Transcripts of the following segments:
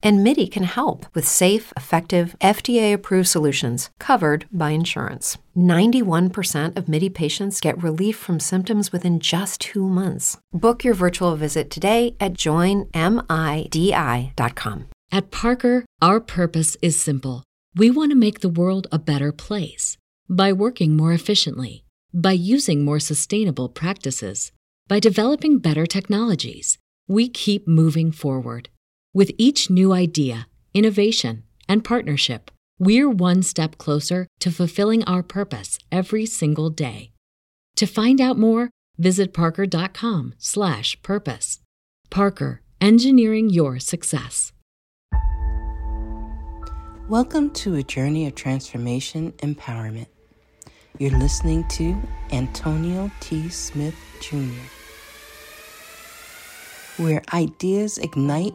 And MIDI can help with safe, effective, FDA approved solutions covered by insurance. 91% of MIDI patients get relief from symptoms within just two months. Book your virtual visit today at joinmidi.com. At Parker, our purpose is simple. We want to make the world a better place by working more efficiently, by using more sustainable practices, by developing better technologies. We keep moving forward. With each new idea, innovation, and partnership, we're one step closer to fulfilling our purpose every single day. To find out more, visit parker.com/purpose. Parker, engineering your success. Welcome to a journey of transformation empowerment. You're listening to Antonio T. Smith Jr., where ideas ignite,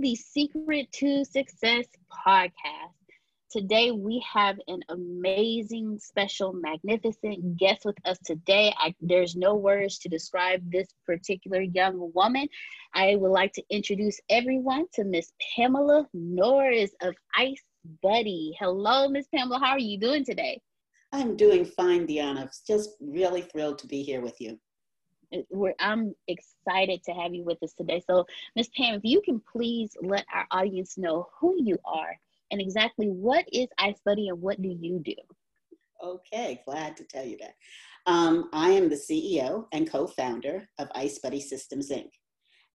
The Secret to Success podcast. Today, we have an amazing, special, magnificent guest with us today. I, there's no words to describe this particular young woman. I would like to introduce everyone to Miss Pamela Norris of Ice Buddy. Hello, Miss Pamela. How are you doing today? I'm doing fine, Deanna. Just really thrilled to be here with you we're, I'm excited to have you with us today. So, Ms. Pam, if you can please let our audience know who you are and exactly what is Ice Buddy and what do you do? Okay, glad to tell you that. Um, I am the CEO and co founder of Ice Buddy Systems Inc.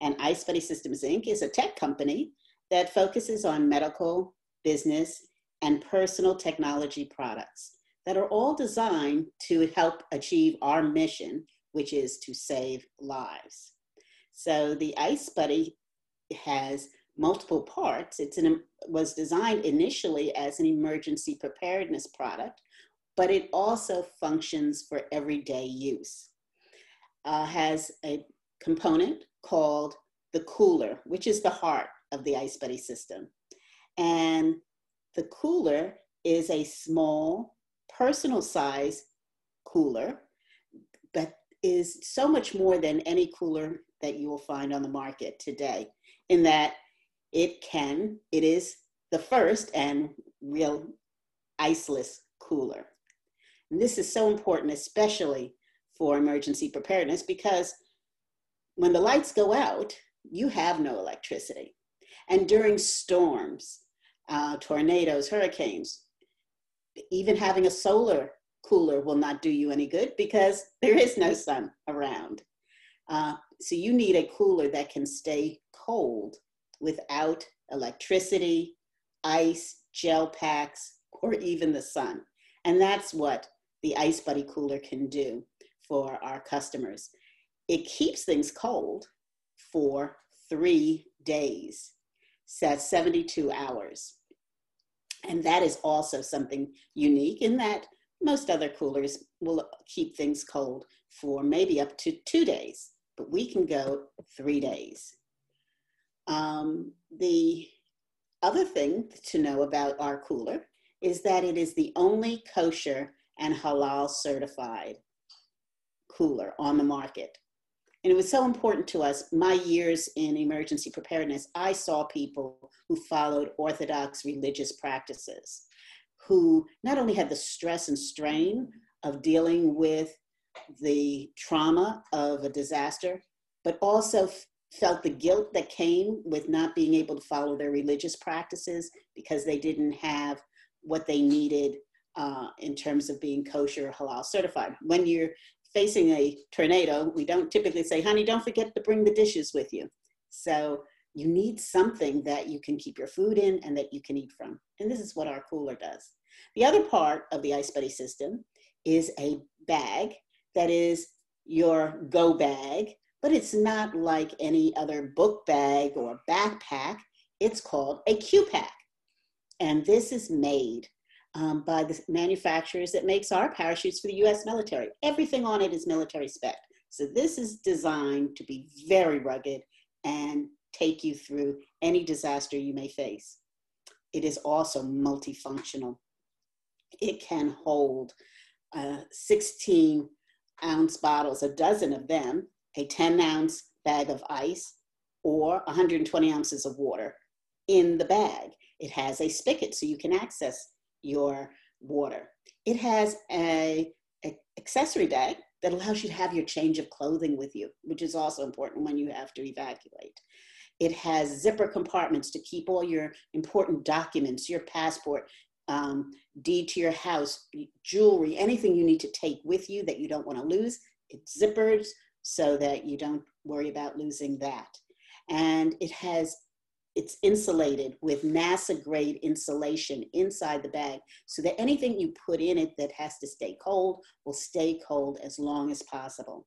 And Ice Buddy Systems Inc. is a tech company that focuses on medical, business, and personal technology products that are all designed to help achieve our mission which is to save lives. So the Ice Buddy has multiple parts. It's an, was designed initially as an emergency preparedness product, but it also functions for everyday use. Uh, has a component called the cooler, which is the heart of the Ice Buddy system. And the cooler is a small, personal size cooler, is so much more than any cooler that you will find on the market today, in that it can, it is the first and real iceless cooler. And this is so important, especially for emergency preparedness, because when the lights go out, you have no electricity. And during storms, uh, tornadoes, hurricanes, even having a solar cooler will not do you any good because there is no sun around. Uh, so you need a cooler that can stay cold without electricity, ice, gel packs, or even the sun. And that's what the Ice Buddy cooler can do for our customers. It keeps things cold for three days, so 72 hours. And that is also something unique in that most other coolers will keep things cold for maybe up to two days, but we can go three days. Um, the other thing to know about our cooler is that it is the only kosher and halal certified cooler on the market. And it was so important to us, my years in emergency preparedness, I saw people who followed orthodox religious practices, who not only had the stress and strain of dealing with the trauma of a disaster, but also felt the guilt that came with not being able to follow their religious practices because they didn't have what they needed uh, in terms of being kosher or halal certified. When you're facing a tornado, we don't typically say, honey, don't forget to bring the dishes with you. So you need something that you can keep your food in and that you can eat from. And this is what our cooler does. The other part of the Ice Buddy system is a bag that is your go bag but it's not like any other book bag or backpack. It's called a Q-Pack. And this is made um, by the manufacturers that makes our parachutes for the US military. Everything on it is military spec. So this is designed to be very rugged and take you through any disaster you may face. It is also multifunctional. It can hold uh, 16 ounce bottles, a dozen of them, a 10 ounce bag of ice or 120 ounces of water in the bag. It has a spigot so you can access your water. It has a, a, accessory bag that allows you to have your change of clothing with you, which is also important when you have to evacuate. It has zipper compartments to keep all your important documents, your passport, um, deed to your house, jewelry, anything you need to take with you that you don't want to lose. It's zippers so that you don't worry about losing that. And it has, it's insulated with NASA grade insulation inside the bag so that anything you put in it that has to stay cold will stay cold as long as possible.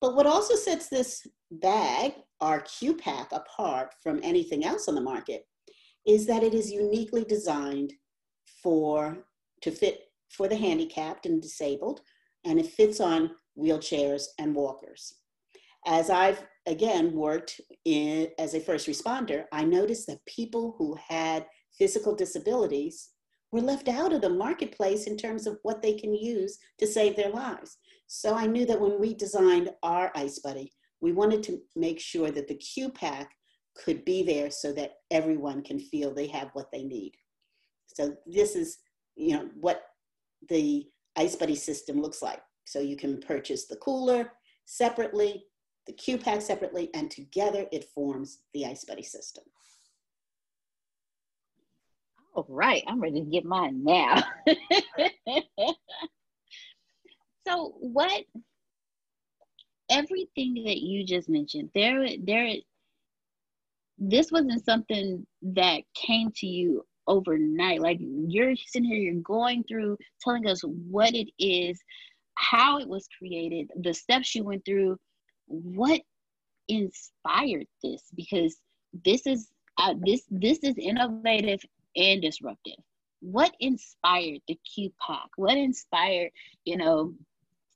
But what also sets this bag, our Q-Pack, apart from anything else on the market is that it is uniquely designed for, to fit for the handicapped and disabled, and it fits on wheelchairs, and walkers. As I've again worked in, as a first responder, I noticed that people who had physical disabilities were left out of the marketplace in terms of what they can use to save their lives. So I knew that when we designed our Ice Buddy, we wanted to make sure that the Q-Pack could be there so that everyone can feel they have what they need. So this is, you know, what the Ice Buddy system looks like. So you can purchase the cooler separately, the Q-Pack separately, and together it forms the Ice Buddy system. All right, I'm ready to get mine now. so what everything that you just mentioned, there there this wasn't something that came to you overnight. Like you're sitting here, you're going through telling us what it is how it was created, the steps you went through, what inspired this? Because this is uh, this this is innovative and disruptive. What inspired the Q pack? What inspired, you know,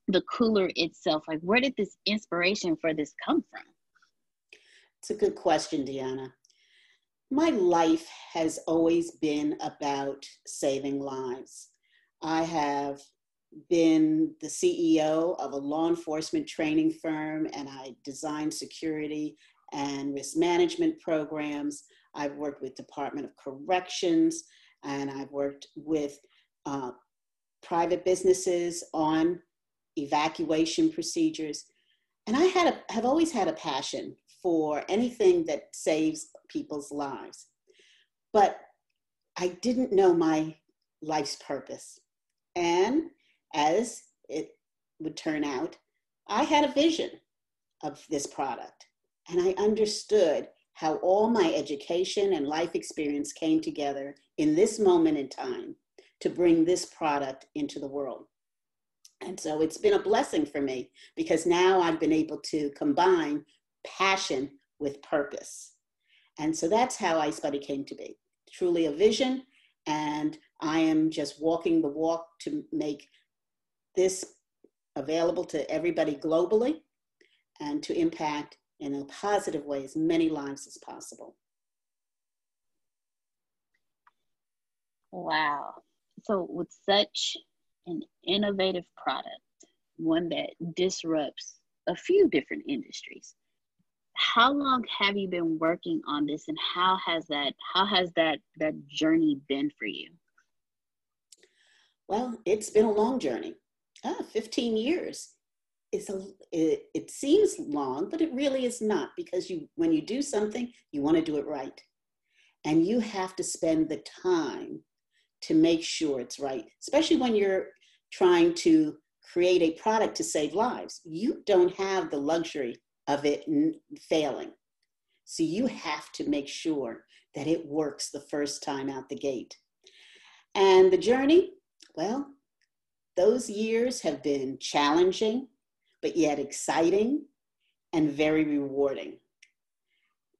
the cooler itself? Like, where did this inspiration for this come from? It's a good question, Deanna. My life has always been about saving lives. I have been the CEO of a law enforcement training firm, and I design security and risk management programs. I've worked with Department of Corrections, and I've worked with uh, private businesses on evacuation procedures. And I had a, have always had a passion for anything that saves people's lives. But I didn't know my life's purpose. And as it would turn out, I had a vision of this product. And I understood how all my education and life experience came together in this moment in time to bring this product into the world. And so it's been a blessing for me because now I've been able to combine passion with purpose. And so that's how Ice Buddy came to be truly a vision. And I am just walking the walk to make this available to everybody globally and to impact in a positive way as many lives as possible. Wow. So, with such an innovative product, one that disrupts a few different industries, how long have you been working on this and how has that how has that that journey been for you? Well it's been a long journey. Ah, 15 years. It's a it, it seems long but it really is not because you when you do something you want to do it right. And you have to spend the time to make sure it's right especially when you're trying to create a product to save lives. You don't have the luxury of it failing so you have to make sure that it works the first time out the gate and the journey well those years have been challenging, but yet exciting and very rewarding.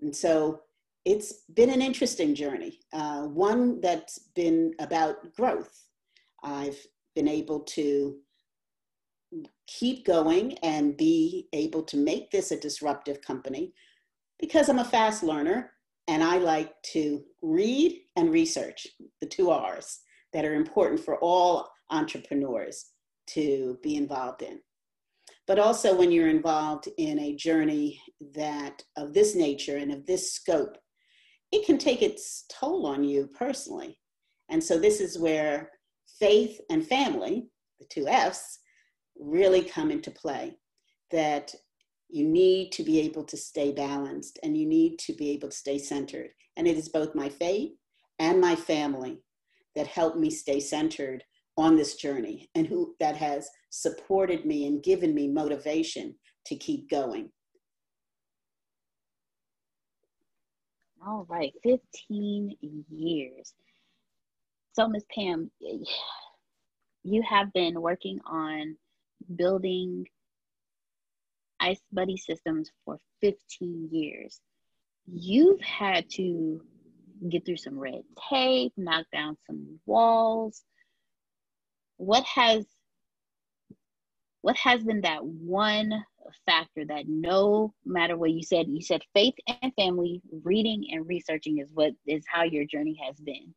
And so it's been an interesting journey, uh, one that's been about growth. I've been able to keep going and be able to make this a disruptive company because I'm a fast learner and I like to read and research, the two R's that are important for all entrepreneurs to be involved in. But also when you're involved in a journey that of this nature and of this scope, it can take its toll on you personally. And so this is where faith and family, the two F's, really come into play. That you need to be able to stay balanced and you need to be able to stay centered. And it is both my faith and my family that help me stay centered on this journey and who that has supported me and given me motivation to keep going. All right, 15 years. So, Ms. Pam, you have been working on building Ice Buddy systems for 15 years. You've had to get through some red tape, knock down some walls, what has what has been that one factor that no matter what you said you said faith and family reading and researching is what is how your journey has been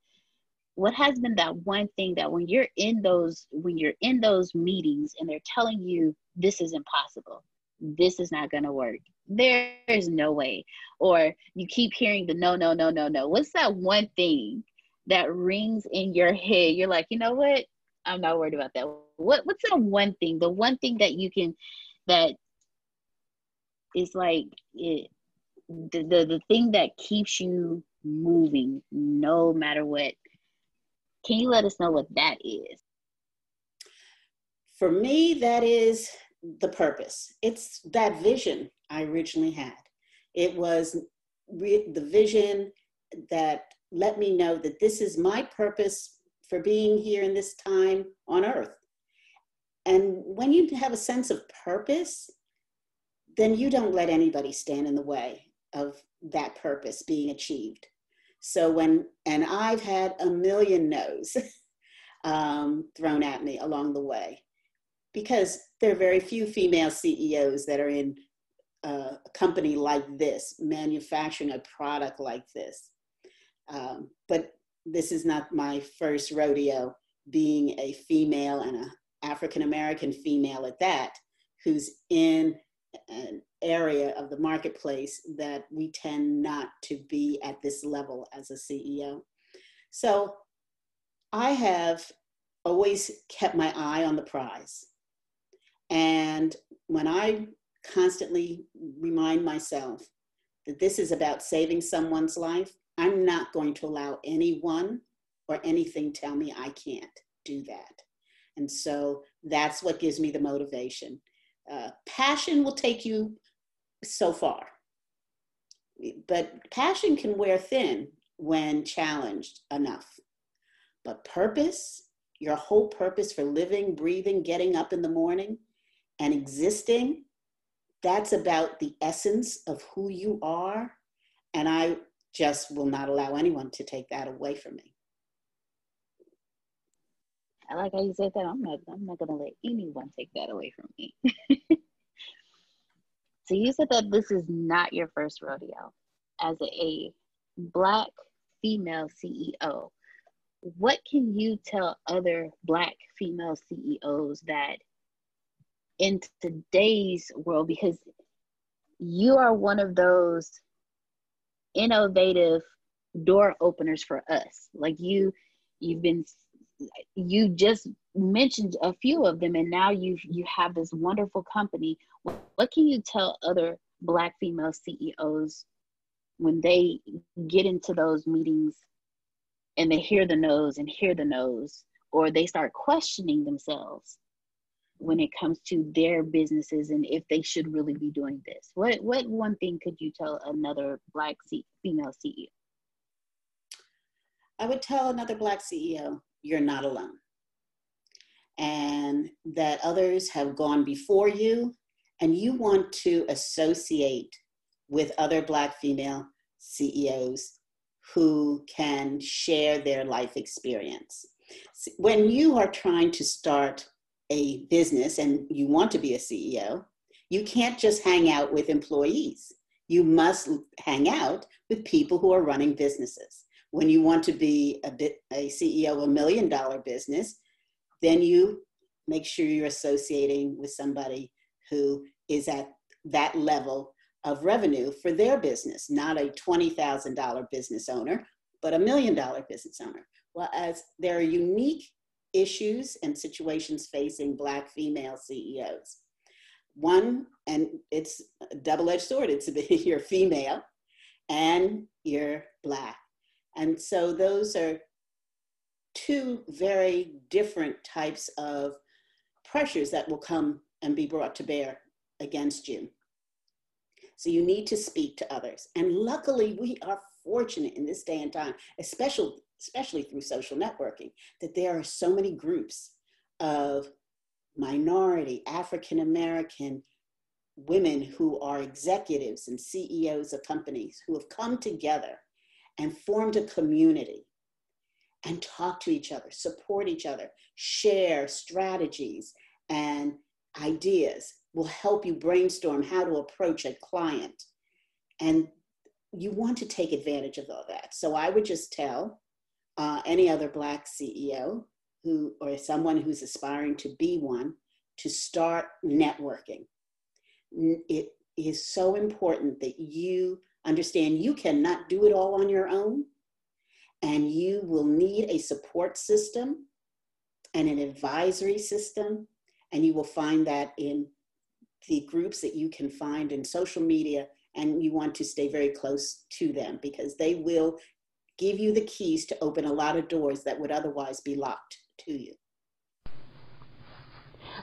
what has been that one thing that when you're in those when you're in those meetings and they're telling you this is impossible this is not going to work there is no way or you keep hearing the no no no no no what's that one thing that rings in your head you're like you know what I'm not worried about that. What what's that one thing? The one thing that you can that is like it, the, the the thing that keeps you moving no matter what. Can you let us know what that is? For me, that is the purpose. It's that vision I originally had. It was re- the vision that let me know that this is my purpose for being here in this time on earth. and when you have a sense of purpose, then you don't let anybody stand in the way of that purpose being achieved. So when, and I've had a million no's um, thrown at me along the way because there are very few female CEOs that are in a company like this, manufacturing a product like this. Um, but this is not my first rodeo being a female and an African American female at that, who's in an area of the marketplace that we tend not to be at this level as a CEO. So I have always kept my eye on the prize. And when I constantly remind myself that this is about saving someone's life, I'm not going to allow anyone or anything tell me I can't do that. And so that's what gives me the motivation. Uh, passion will take you so far, but passion can wear thin when challenged enough. But purpose, your whole purpose for living, breathing, getting up in the morning, and existing, that's about the essence of who you are. And I just will not allow anyone to take that away from me. I like how you said that. I'm not I'm not gonna let anyone take that away from me. so you said that this is not your first rodeo as a black female CEO. What can you tell other black female CEOs that in today's world because you are one of those innovative door openers for us like you you've been you just mentioned a few of them and now you you have this wonderful company what can you tell other black female ceos when they get into those meetings and they hear the no's and hear the no's or they start questioning themselves when it comes to their businesses and if they should really be doing this? What what one thing could you tell another black C- female CEO? I would tell another black CEO, you're not alone. And that others have gone before you and you want to associate with other black female CEOs who can share their life experience. When you are trying to start a business and you want to be a CEO, you can't just hang out with employees. You must hang out with people who are running businesses. When you want to be a, bit, a CEO of a million dollar business, then you make sure you're associating with somebody who is at that level of revenue for their business, not a $20,000 business owner, but a million dollar business owner. Well, as there are unique issues and situations facing Black female CEOs. One, and it's a double edged sword, it's you're female and you're Black. And so those are two very different types of pressures that will come and be brought to bear against you. So you need to speak to others. And luckily, we are fortunate in this day and time, especially especially through social networking, that there are so many groups of minority, African American women who are executives and CEOs of companies who have come together and formed a community and talk to each other, support each other, share strategies and ideas will help you brainstorm how to approach a client. And you want to take advantage of all that. So I would just tell uh, any other Black CEO who, or someone who's aspiring to be one, to start networking. It is so important that you understand you cannot do it all on your own, and you will need a support system and an advisory system, and you will find that in the groups that you can find in social media and you want to stay very close to them because they will give you the keys to open a lot of doors that would otherwise be locked to you.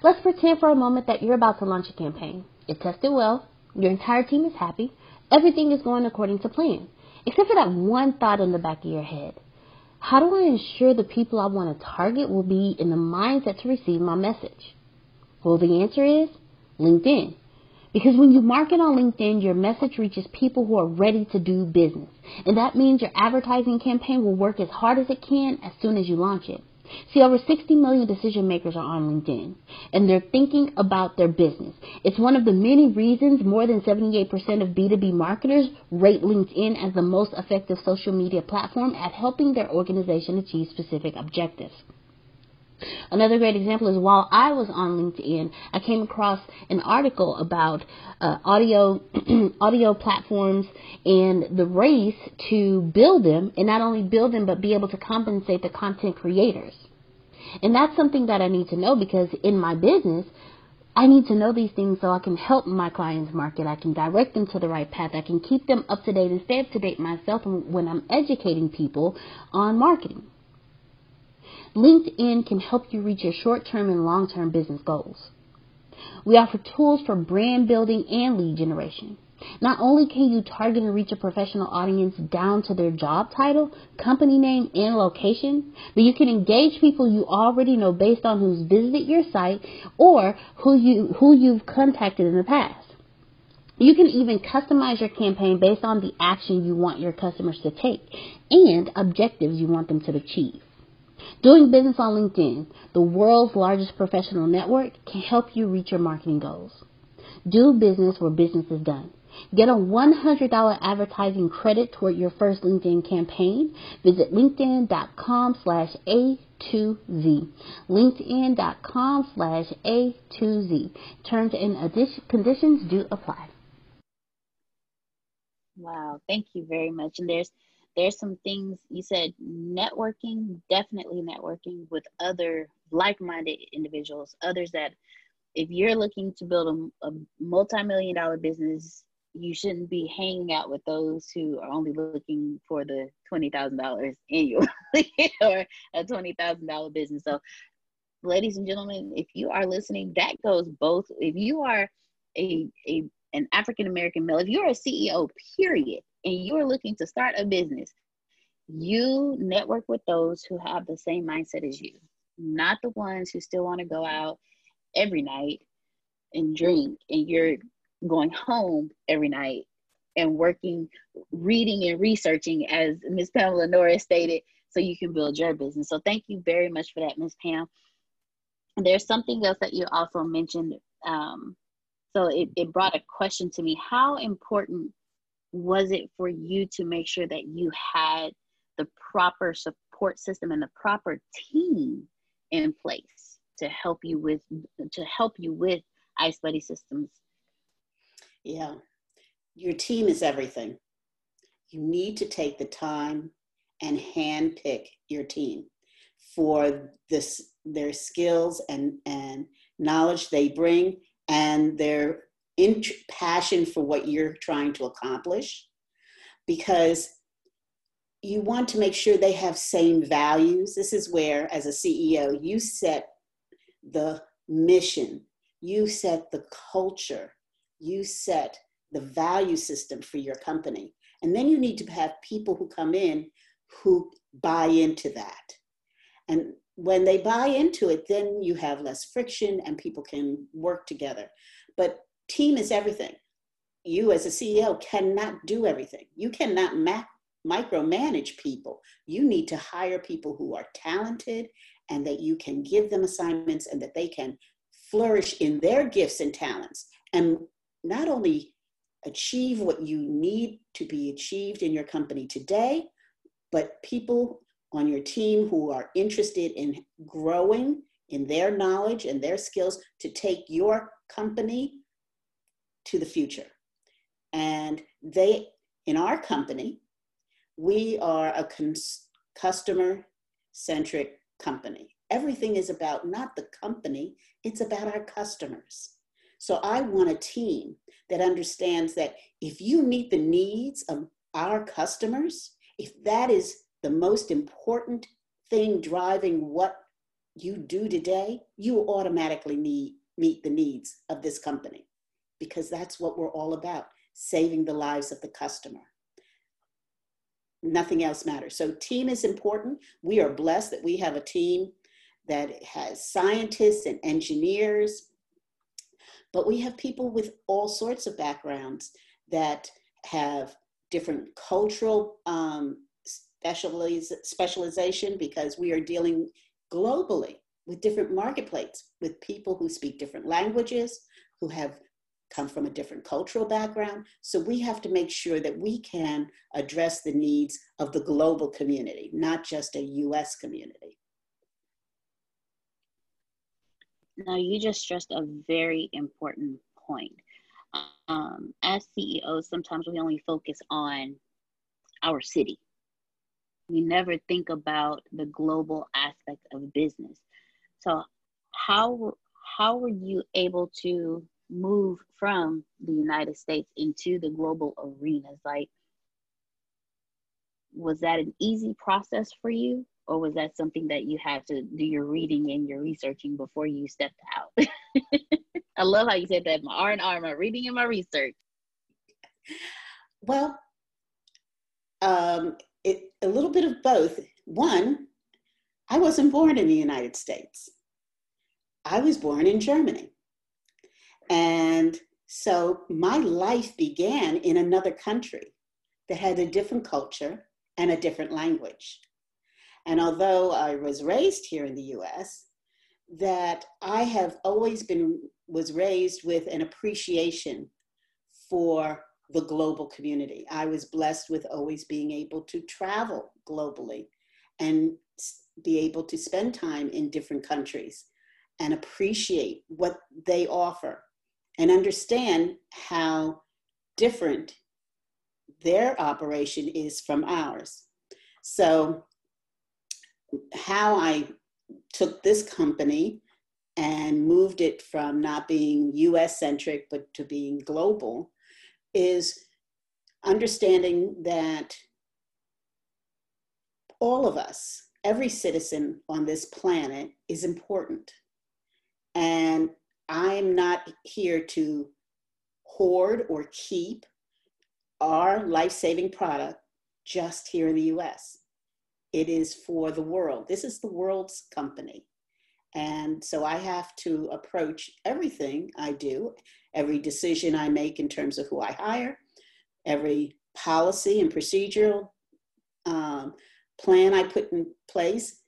Let's pretend for a moment that you're about to launch a campaign. It tested well, your entire team is happy, everything is going according to plan, except for that one thought in the back of your head. How do I ensure the people I want to target will be in the mindset to receive my message? Well, the answer is LinkedIn. Because when you market on LinkedIn, your message reaches people who are ready to do business. And that means your advertising campaign will work as hard as it can as soon as you launch it. See, over 60 million decision makers are on LinkedIn, and they're thinking about their business. It's one of the many reasons more than 78% of B2B marketers rate LinkedIn as the most effective social media platform at helping their organization achieve specific objectives. Another great example is while I was on LinkedIn, I came across an article about uh, audio audio platforms and the race to build them, and not only build them but be able to compensate the content creators. And that's something that I need to know because in my business, I need to know these things so I can help my clients market. I can direct them to the right path. I can keep them up to date and stay up to date myself when I'm educating people on marketing. LinkedIn can help you reach your short term and long term business goals. We offer tools for brand building and lead generation. Not only can you target and reach a professional audience down to their job title, company name, and location, but you can engage people you already know based on who's visited your site or who you who you've contacted in the past. You can even customize your campaign based on the action you want your customers to take and objectives you want them to achieve. Doing business on LinkedIn, the world's largest professional network, can help you reach your marketing goals. Do business where business is done. Get a $100 advertising credit toward your first LinkedIn campaign. Visit linkedin.com slash A2Z. LinkedIn.com slash A2Z. Terms and conditions do apply. Wow, thank you very much. And there's there's some things you said networking definitely networking with other like-minded individuals others that if you're looking to build a, a multi-million dollar business you shouldn't be hanging out with those who are only looking for the $20000 annually or a $20000 business. So ladies and gentlemen if you are listening that goes both if you are a, a an african american male if you're a ceo period and you're looking to start a business, you network with those who have the same mindset as you, not the ones who still want to go out every night and drink, and you're going home every night and working, reading and researching, as Ms. Pamela Norris stated, so you can build your business. So thank you very much for that, Ms. Pam. There's something else that you also mentioned. Um, so it, it brought a question to me. How important was it for you to make sure that you had the proper support system and the proper team in place to help you with to help you with ice buddy systems. Yeah. Your team is everything. You need to take the time and handpick your team for this their skills and and knowledge they bring and their int- passion for what you're trying to accomplish because you want to make sure they have same values. This is where as a ceo you set the mission. You set the culture. You set the value system for your company. And then you need to have people who come in who buy into that. And when they buy into it then you have less friction and people can work together. But team is everything. You, as a CEO, cannot do everything. You cannot ma- micromanage people. You need to hire people who are talented and that you can give them assignments and that they can flourish in their gifts and talents and not only achieve what you need to be achieved in your company today, but people on your team who are interested in growing in their knowledge and their skills to take your company to the future. And they, in our company, we are a cons- customer centric company. Everything is about not the company, it's about our customers. So I want a team that understands that if you meet the needs of our customers, if that is the most important thing driving what you do today, you automatically need meet the needs of this company because that's what we're all about saving the lives of the customer. Nothing else matters. So, team is important. We are blessed that we have a team that has scientists and engineers but we have people with all sorts of backgrounds that have different cultural um, specializ- specialization because we are dealing globally with different marketplaces, with people who speak different languages, who have come from a different cultural background. So we have to make sure that we can address the needs of the global community, not just a US community. Now, you just stressed a very important point. Um, as CEOs, sometimes we only focus on our city. We never think about the global aspect of business. So, how how were you able to move from the United States into the global arenas? Like, was that an easy process for you? Or was that something that you had to do your reading and your researching before you stepped out? I love how you said that. My R and R, my reading and my research. Well, um, it, a little bit of both. One, I wasn't born in the United States. I was born in Germany. And so my life began in another country that had a different culture and a different language. And although I was raised here in the US, that I have always been was raised with an appreciation for the global community. I was blessed with always being able to travel globally and be able to spend time in different countries and appreciate what they offer and understand how different their operation is from ours. So, how I took this company and moved it from not being US centric but to being global is understanding that all of us, every citizen on this planet, is important. And I'm not here to hoard or keep our life saving product just here in the US. It is for the world. This is the world's company. And so I have to approach everything I do, every decision I make in terms of who I hire, every policy and procedural um, plan I put in place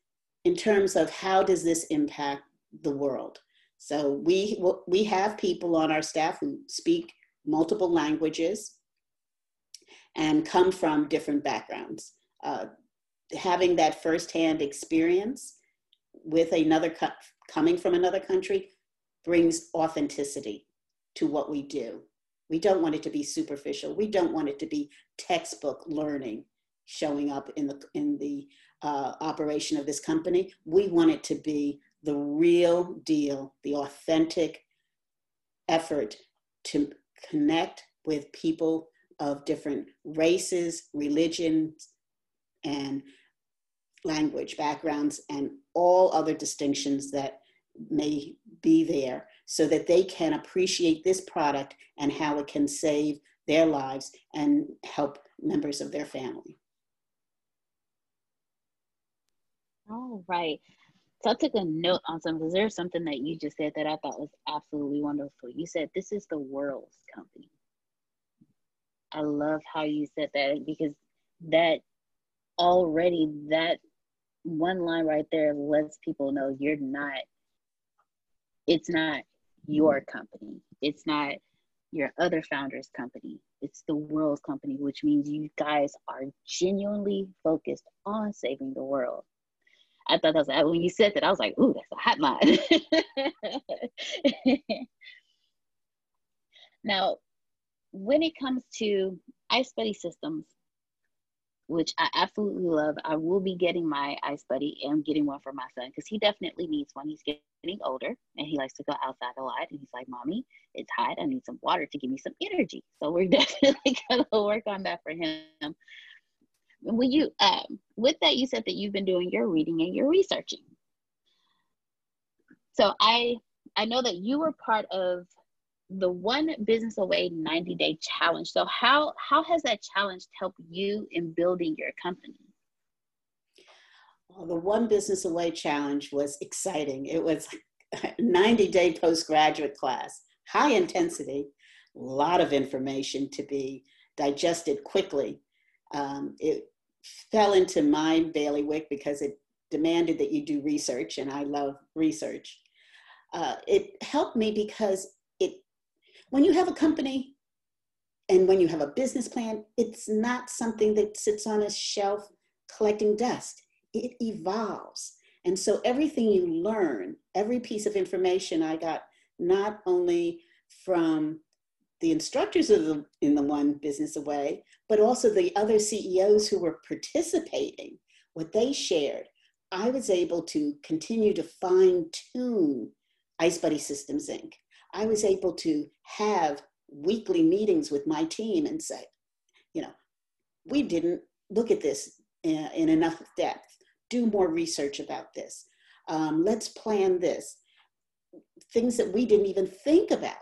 in terms of how does this impact the world. So we we have people on our staff who speak multiple languages and come from different backgrounds. Uh, having that firsthand experience with another co- coming from another country brings authenticity to what we do. We don't want it to be superficial. We don't want it to be textbook learning showing up in the in the uh, operation of this company. We want it to be the real deal, the authentic effort to connect with people of different races, religions, and language backgrounds, and all other distinctions that may be there so that they can appreciate this product and how it can save their lives and help members of their family. All right. So I took a note on something because there's something that you just said that I thought was absolutely wonderful. You said this is the world's company. I love how you said that because that already that one line right there lets people know you're not it's not your company. It's not your other founder's company. It's the world's company, which means you guys are genuinely focused on saving the world. I thought that was when you said that, I was like, ooh, that's a hot mod. now, when it comes to Ice Buddy systems, which I absolutely love, I will be getting my Ice Buddy and getting one for my son because he definitely needs one. He's getting older and he likes to go outside a lot. And he's like, Mommy, it's hot. I need some water to give me some energy. So we're definitely going to work on that for him when you um, with that you said that you've been doing your reading and your researching. So i i know that you were part of the one business away 90 day challenge. So how how has that challenge helped you in building your company? Well, the one business away challenge was exciting. It was a 90 day postgraduate class high intensity, a lot of information to be digested quickly. Um, it fell into my bailiwick because it demanded that you do research, and I love research. Uh, it helped me because it, when you have a company and when you have a business plan, it's not something that sits on a shelf collecting dust. It evolves. And so everything you learn, every piece of information I got, not only from the instructors of the, in the One Business Away, but also the other CEOs who were participating, what they shared, I was able to continue to fine tune Ice Buddy Systems Inc. I was able to have weekly meetings with my team and say, you know, we didn't look at this in, in enough depth. Do more research about this. Um, let's plan this. Things that we didn't even think about.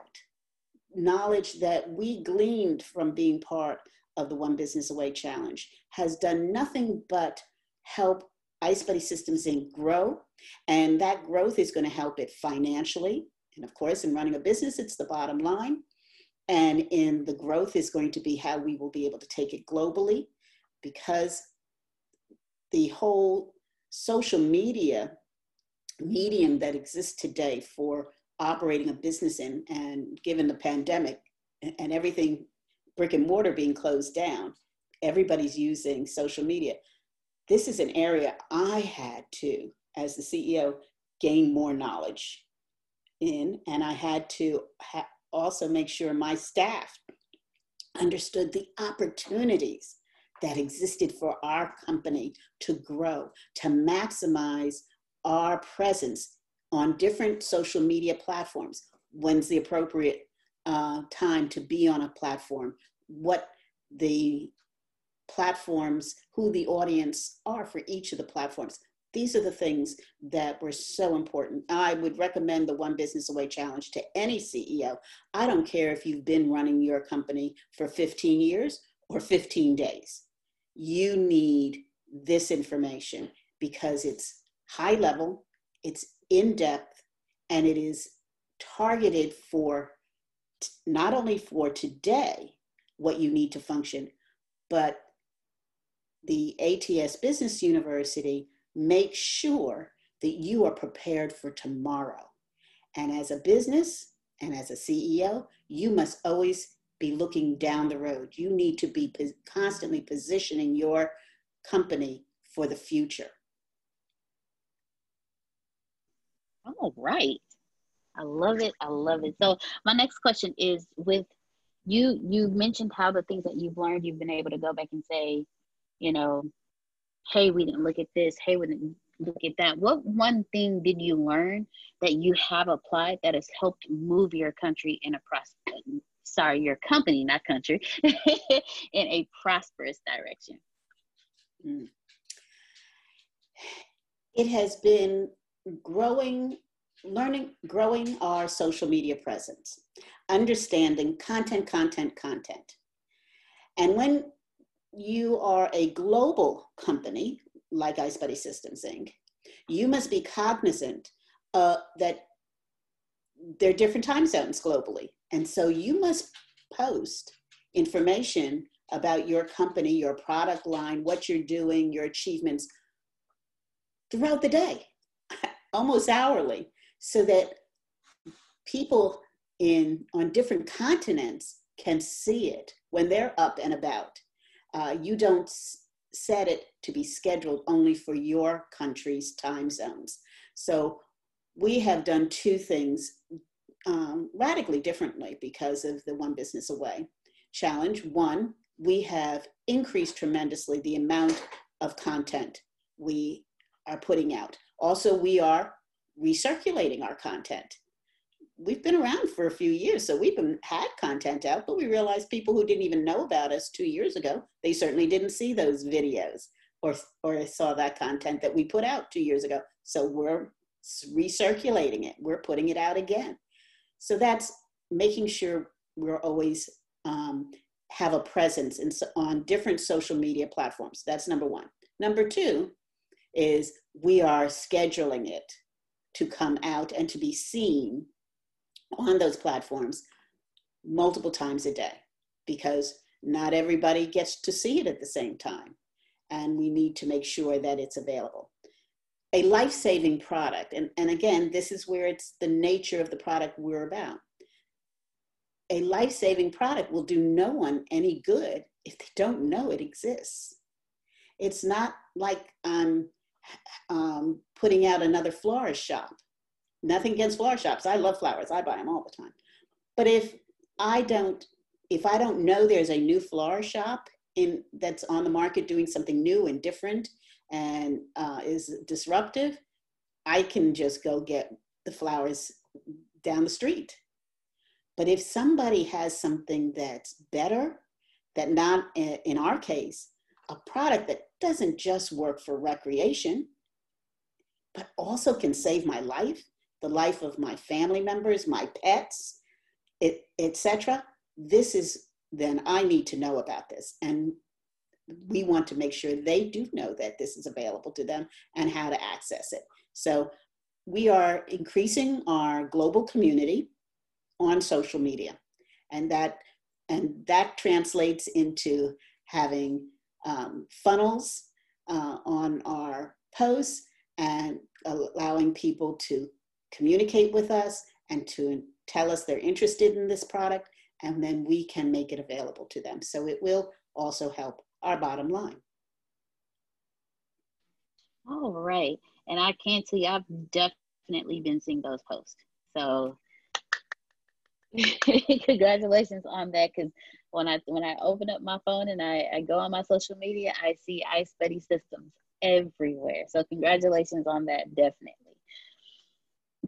Knowledge that we gleaned from being part of the One Business Away Challenge has done nothing but help Ice Buddy Systems Inc. grow. And that growth is going to help it financially. And of course, in running a business, it's the bottom line. And in the growth is going to be how we will be able to take it globally because the whole social media medium that exists today for operating a business in and given the pandemic and everything brick and mortar being closed down everybody's using social media. This is an area I had to, as the CEO, gain more knowledge in, and I had to ha- also make sure my staff understood the opportunities that existed for our company to grow, to maximize our presence on different social media platforms. When's the appropriate uh, time to be on a platform? What the platforms, who the audience are for each of the platforms. These are the things that were so important. I would recommend the One Business Away Challenge to any CEO. I don't care if you've been running your company for 15 years or 15 days. You need this information because it's high level, it's in depth, and it is targeted for not only for today, what you need to function, but the ATS Business University makes sure that you are prepared for tomorrow. And as a business and as a CEO, you must always be looking down the road. You need to be constantly positioning your company for the future. All right. I love it. I love it. So my next question is with you you mentioned how the things that you've learned you've been able to go back and say you know, hey, we didn't look at this, hey, we didn't look at that. What one thing did you learn that you have applied that has helped move your country in a prosperous, sorry, your company, not country, in a prosperous direction? Mm. It has been growing, learning, growing our social media presence, understanding content, content, content. And when you are a global company like Ice Buddy Systems Inc., you must be cognizant uh, that there are different time zones globally. And so you must post information about your company, your product line, what you're doing, your achievements throughout the day, almost hourly, so that people in on different continents can see it when they're up and about uh, you don't set it to be scheduled only for your country's time zones. So we have done two things um, radically differently because of the One Business Away challenge. One, we have increased tremendously the amount of content we are putting out. Also, we are recirculating our content we've been around for a few years, so we've been, had content out, but we realized people who didn't even know about us two years ago, they certainly didn't see those videos or, or saw that content that we put out two years ago. So we're recirculating it, we're putting it out again. So that's making sure we're always um, have a presence in, on different social media platforms. That's number one. Number two is we are scheduling it to come out and to be seen on those platforms multiple times a day because not everybody gets to see it at the same time. And we need to make sure that it's available. A life saving product, and, and again, this is where it's the nature of the product we're about. A life saving product will do no one any good if they don't know it exists. It's not like I'm um, putting out another florist shop. Nothing against flower shops. I love flowers. I buy them all the time. But if I don't, if I don't know there's a new florist shop in that's on the market doing something new and different and uh, is disruptive, I can just go get the flowers down the street. But if somebody has something that's better, that not in our case, a product that doesn't just work for recreation, but also can save my life, the life of my family members, my pets, etc. This is then I need to know about this, and we want to make sure they do know that this is available to them and how to access it. So we are increasing our global community on social media, and that and that translates into having um, funnels uh, on our posts and allowing people to communicate with us and to tell us they're interested in this product, and then we can make it available to them. So it will also help our bottom line. All right. And I can tell you, I've definitely been seeing those posts. So congratulations on that because when I when I open up my phone and I, I go on my social media, I see Ice Buddy Systems everywhere. So congratulations on that, definitely.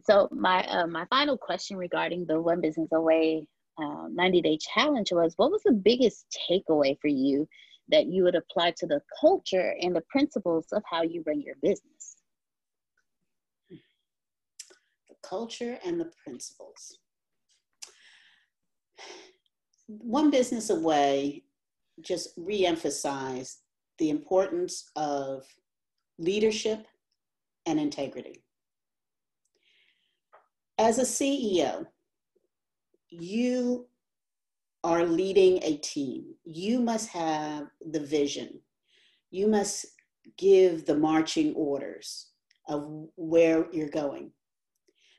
So my uh, my final question regarding the One Business Away um, 90 Day Challenge was, what was the biggest takeaway for you that you would apply to the culture and the principles of how you run your business? The culture and the principles one business away just re-emphasize the importance of leadership and integrity. As a CEO, you are leading a team. You must have the vision. You must give the marching orders of where you're going.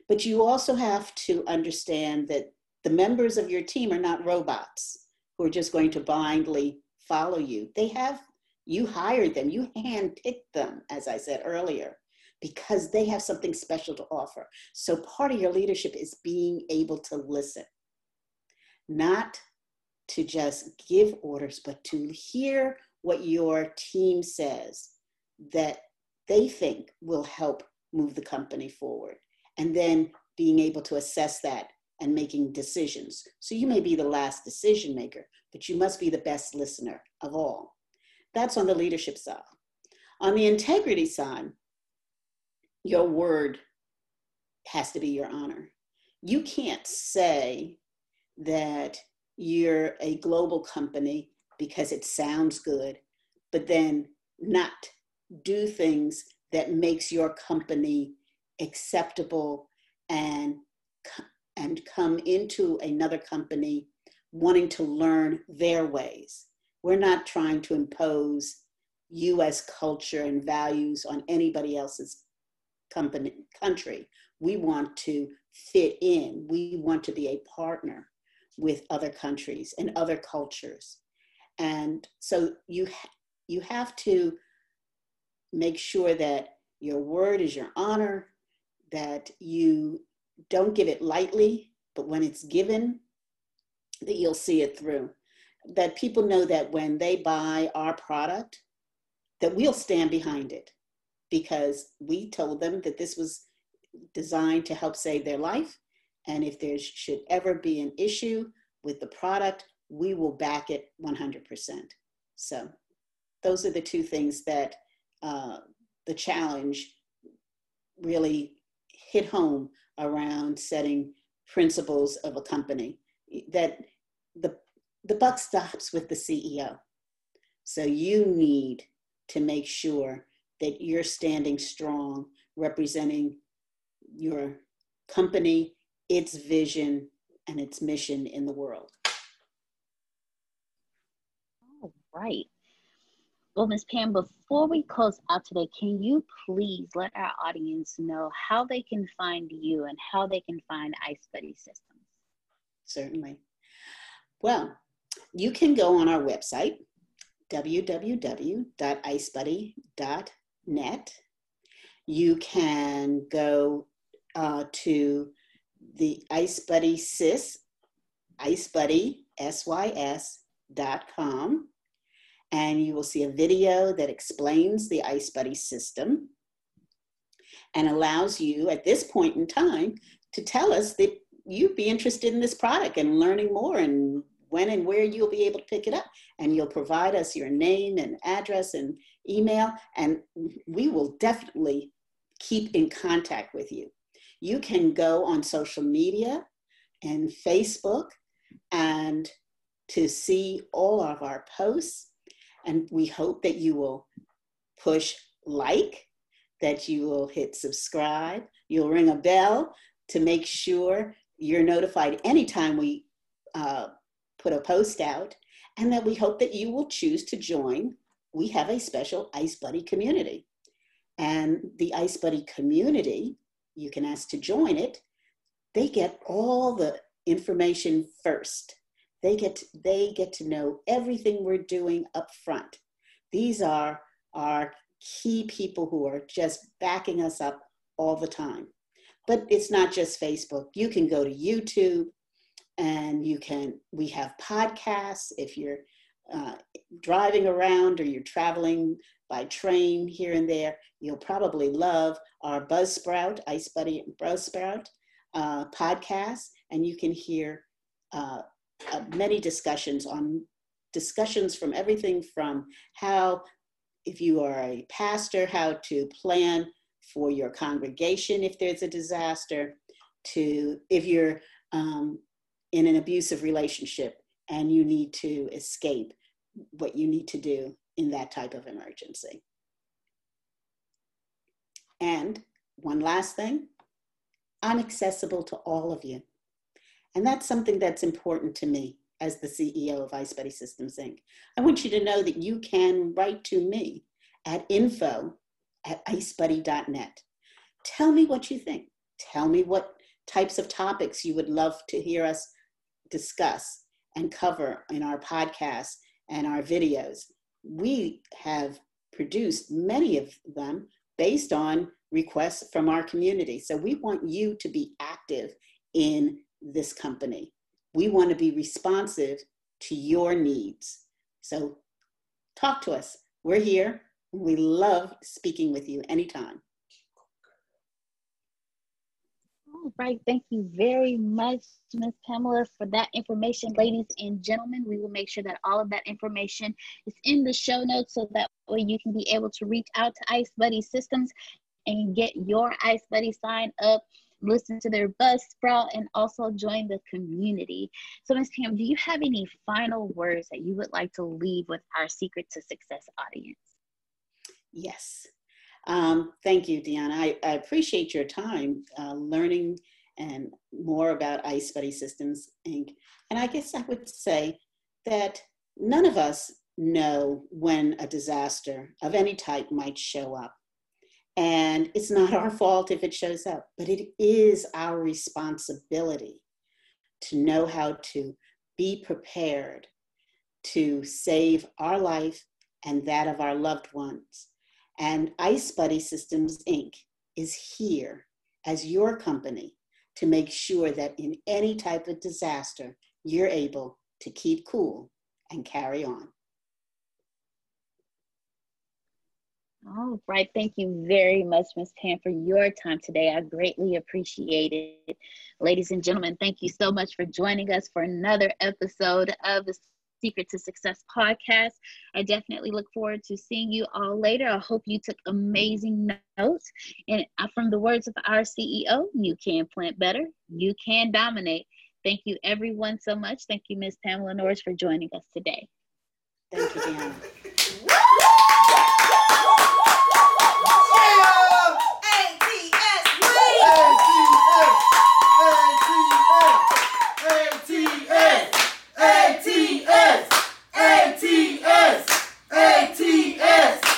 But you also have to understand that the members of your team are not robots who are just going to blindly follow you. They have, you hired them, you handpicked them, as I said earlier, because they have something special to offer. So part of your leadership is being able to listen, not to just give orders, but to hear what your team says that they think will help move the company forward. And then being able to assess that and making decisions. So you may be the last decision maker, but you must be the best listener of all. That's on the leadership side. On the integrity side, your word has to be your honor. You can't say that you're a global company because it sounds good, but then not do things that makes your company acceptable and and come into another company wanting to learn their ways. We're not trying to impose US culture and values on anybody else's company, country. We want to fit in. We want to be a partner with other countries and other cultures. And so you, you have to make sure that your word is your honor, that you don't give it lightly, but when it's given, that you'll see it through. That people know that when they buy our product, that we'll stand behind it because we told them that this was designed to help save their life. And if there should ever be an issue with the product, we will back it 100%. So those are the two things that uh, the challenge really hit home around setting principles of a company that the the buck stops with the CEO. So you need to make sure that you're standing strong representing your company its vision and its mission in the world. All right. Well, Ms. Pam, before we close out today, can you please let our audience know how they can find you and how they can find Ice Buddy Systems? Certainly. Well, you can go on our website, www.icebuddy.net. You can go uh, to the Ice Buddy Sys, icebuddy, S-Y-S, dot com, and you will see a video that explains the Ice Buddy system and allows you at this point in time to tell us that you'd be interested in this product and learning more and when and where you'll be able to pick it up. And you'll provide us your name and address and email, and we will definitely keep in contact with you. You can go on social media and Facebook and to see all of our posts. And we hope that you will push like, that you will hit subscribe, you'll ring a bell to make sure you're notified anytime we uh, put a post out, and that we hope that you will choose to join. We have a special Ice Buddy community. And the Ice Buddy community, you can ask to join it, they get all the information first. They get they get to know everything we're doing up front. These are our key people who are just backing us up all the time. But it's not just Facebook. You can go to YouTube and you can, we have podcasts if you're uh, driving around or you're traveling by train here and there. You'll probably love our Buzzsprout, Ice Buddy and Buzzsprout uh, podcast, and you can hear uh, uh, many discussions on discussions from everything from how, if you are a pastor, how to plan for your congregation if there's a disaster, to if you're um, in an abusive relationship and you need to escape, what you need to do in that type of emergency. And one last thing, I'm accessible to all of you. And that's something that's important to me as the CEO of Ice Buddy Systems Inc. I want you to know that you can write to me at info at icebuddy.net. Tell me what you think. Tell me what types of topics you would love to hear us discuss and cover in our podcasts and our videos. We have produced many of them based on requests from our community. So we want you to be active in this company. We want to be responsive to your needs. So talk to us. We're here. We love speaking with you anytime. All right. Thank you very much, Ms. Pamela, for that information. Ladies and gentlemen, we will make sure that all of that information is in the show notes so that way you can be able to reach out to Ice Buddy Systems and get your Ice Buddy sign up, listen to their Buzzsprout, and also join the community. So, Ms. Pam, do you have any final words that you would like to leave with our Secret to Success audience? Yes. Um, thank you, Deanna. I, I, appreciate your time uh, learning and more about Ice Buddy Systems Inc. And I guess I would say that none of us know when a disaster of any type might show up. And it's not our fault if it shows up, but it is our responsibility to know how to be prepared to save our life and that of our loved ones and Ice Buddy Systems Inc. is here as your company to make sure that in any type of disaster, you're able to keep cool and carry on. All right. Thank you very much, Ms. Pam, for your time today. I greatly appreciate it. Ladies and gentlemen, thank you so much for joining us for another episode of the Secret to Success podcast. I definitely look forward to seeing you all later. I hope you took amazing notes. And uh, from the words of our CEO, you can plant better, you can dominate. Thank you, everyone, so much. Thank you, Ms. Pamela Norris, for joining us today. Thank you, Deanna.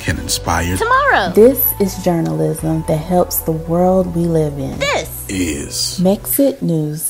can inspire tomorrow. This is journalism that helps the world we live in. This is Mexit News.